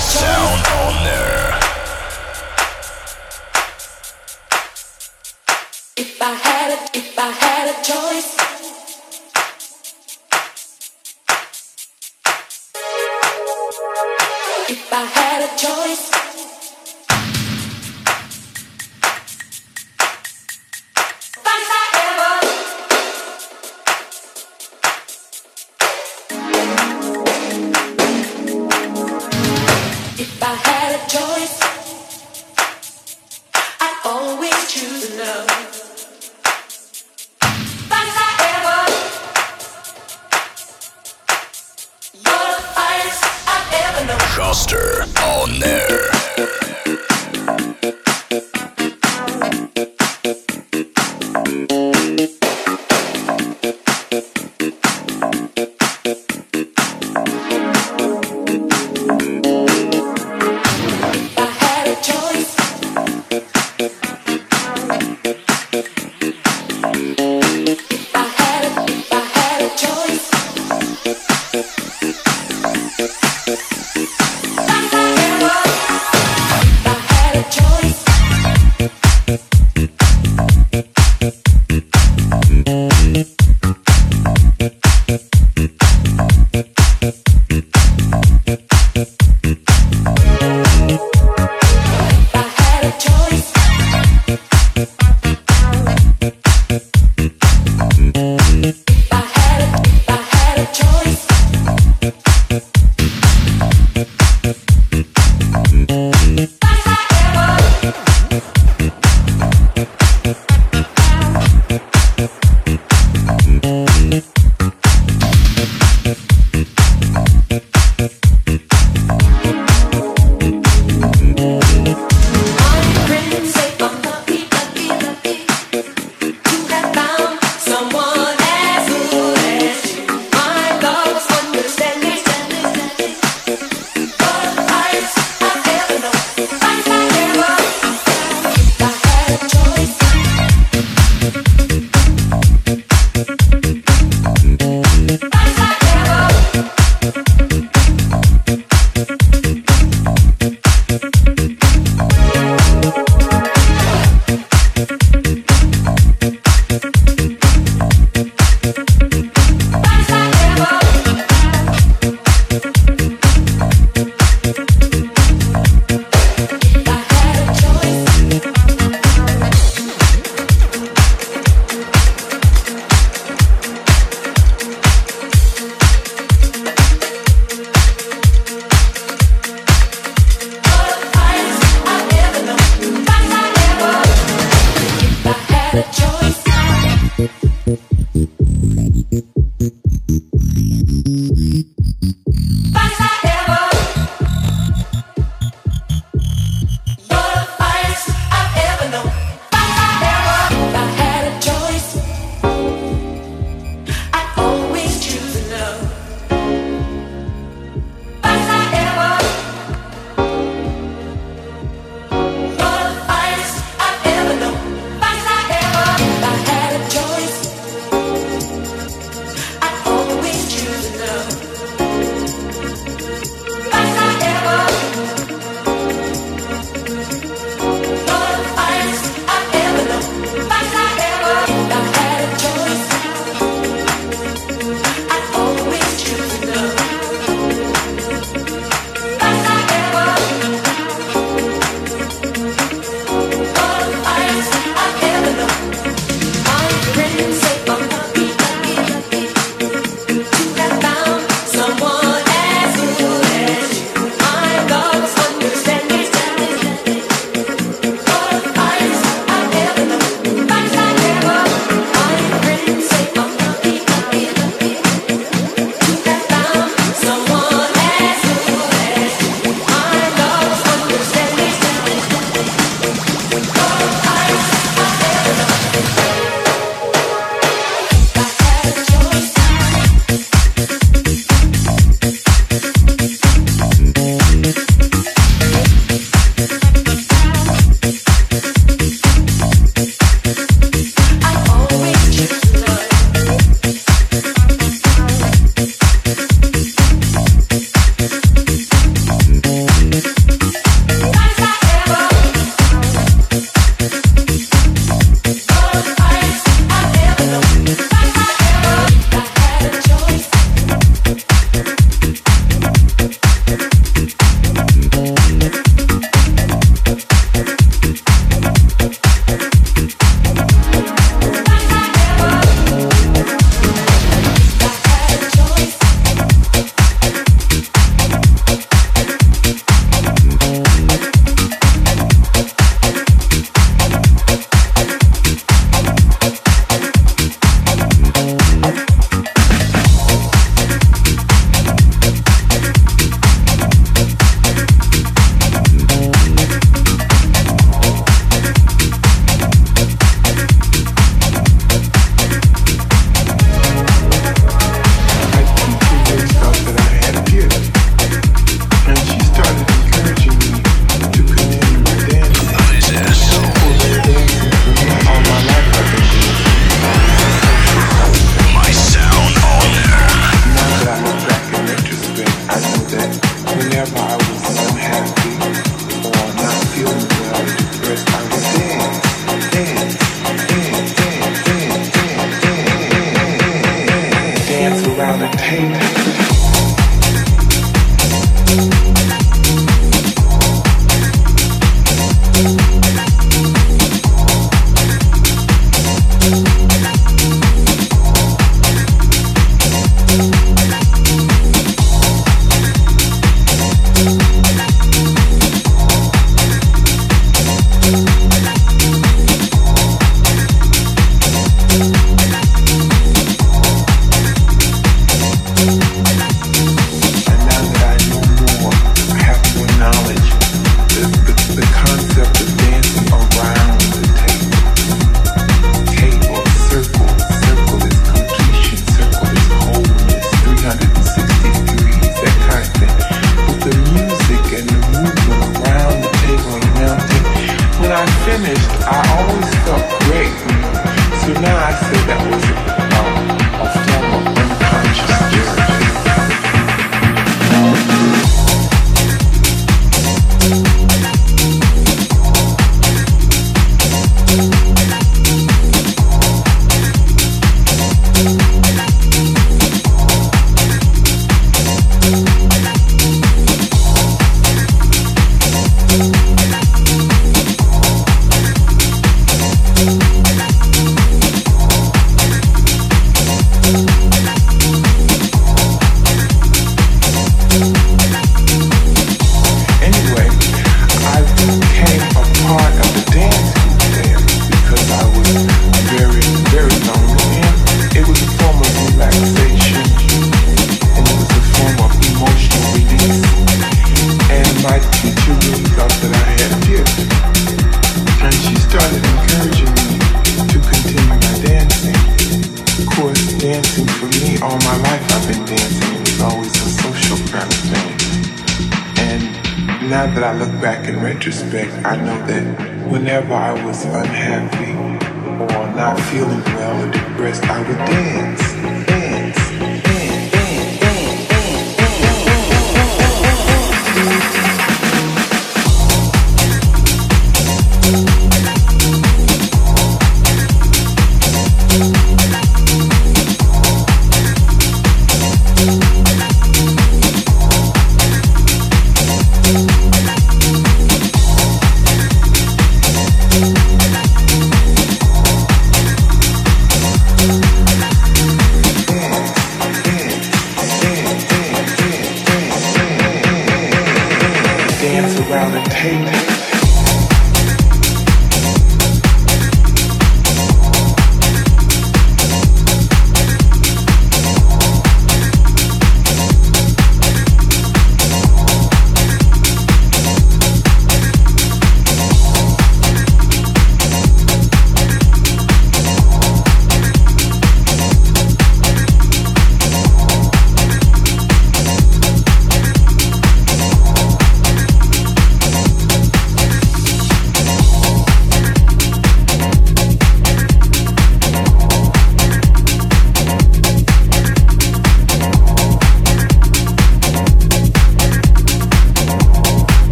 sound on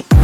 body.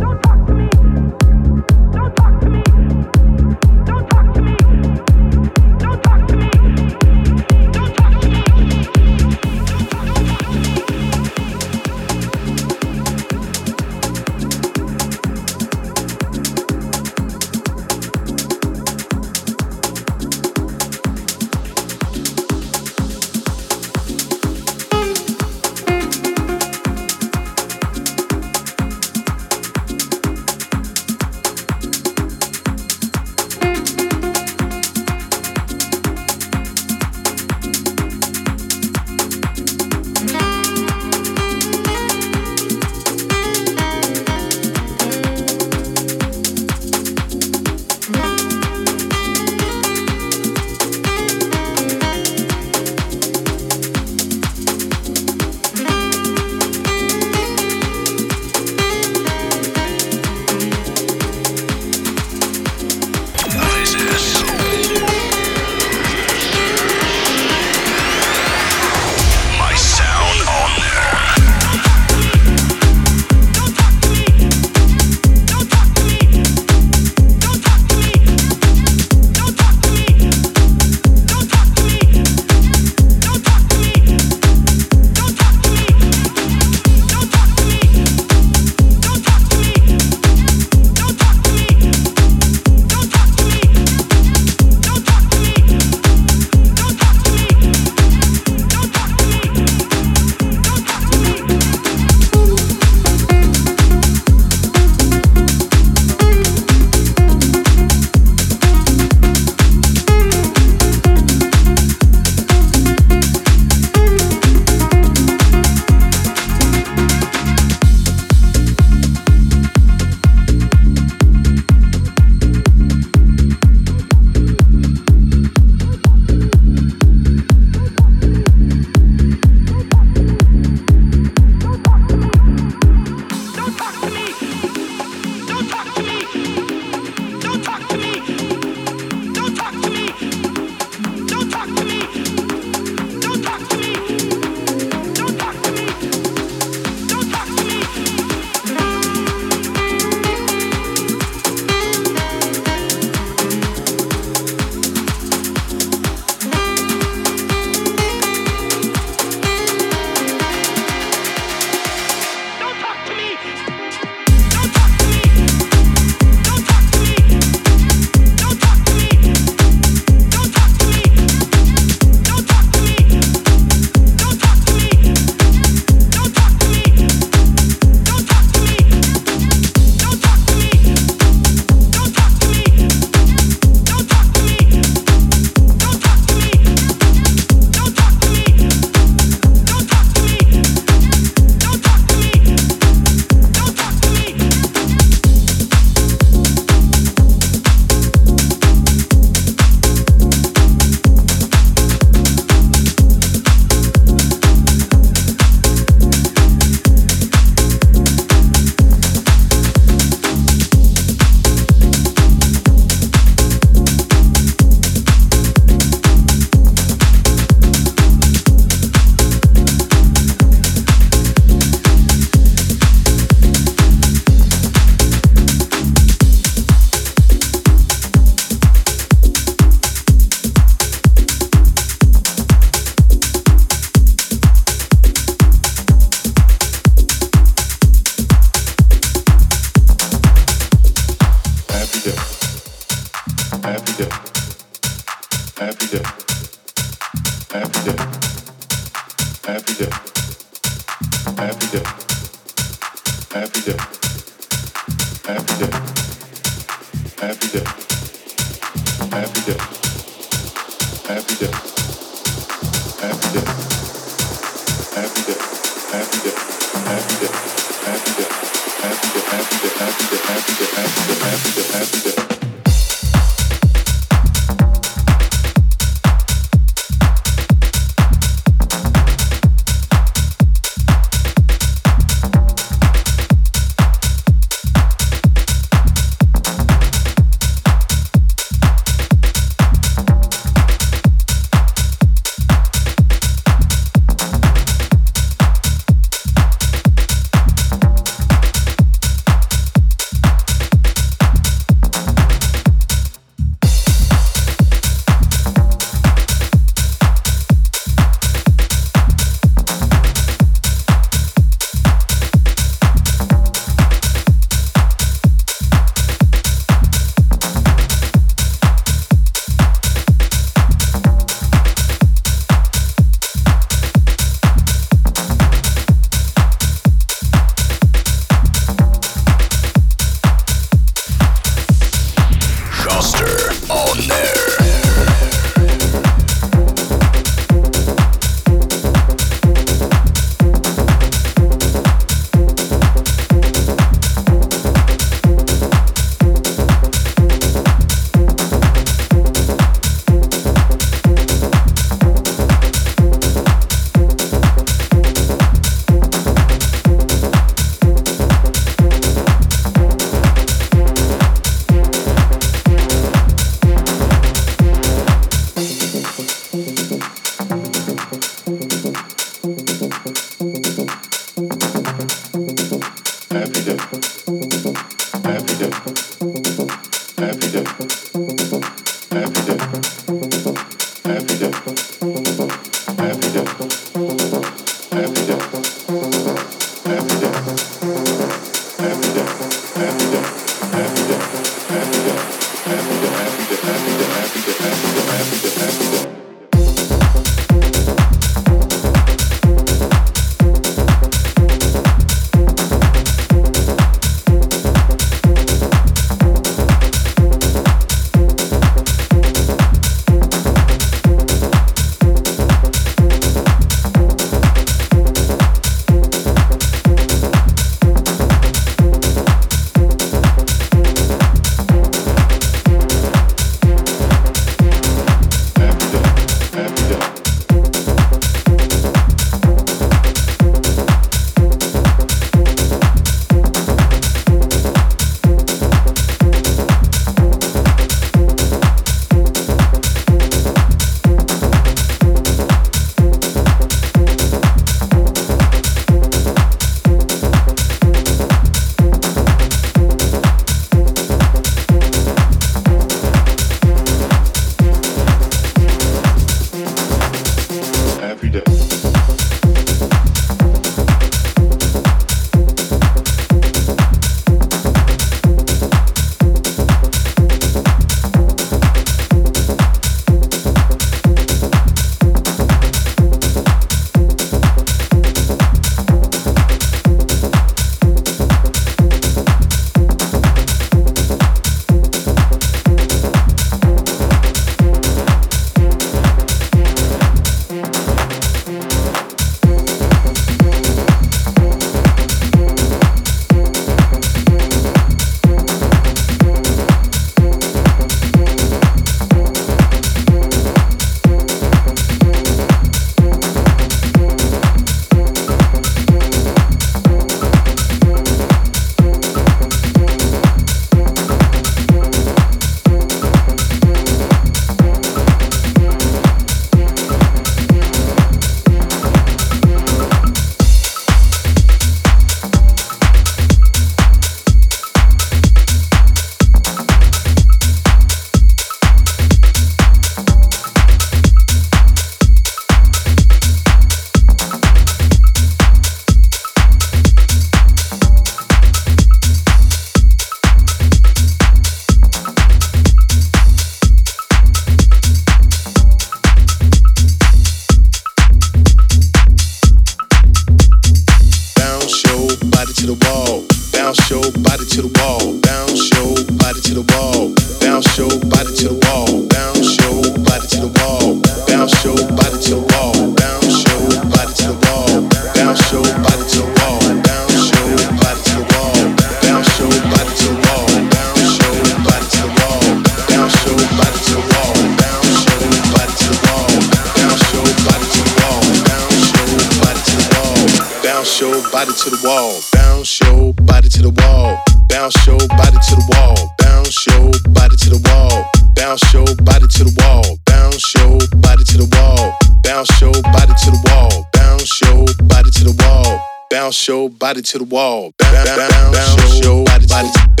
Bounce your body to the wall. Bounce your body to the wall. Bounce your body to the wall. Bounce your body to the wall. Bounce your body to the wall. Bounce your body to the wall. Bounce your body to the wall. Bounce your body to the wall. Bounce your body to the wall. Bounce your body to the wall.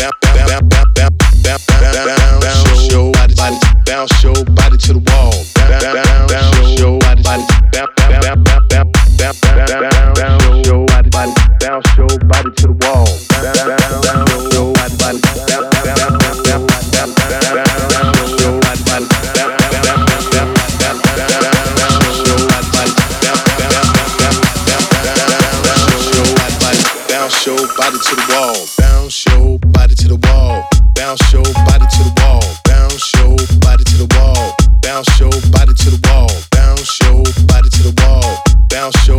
Bounce your body to the wall. body to the wall. Bounce your body to the wall. Bounce your body to the wall. Bounce your body to the wall. Bounce your body to the wall. Bounce your body to the wall. Bounce your